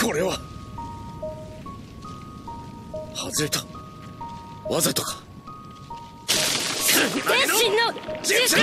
これは。外れた。わざとか。天心の術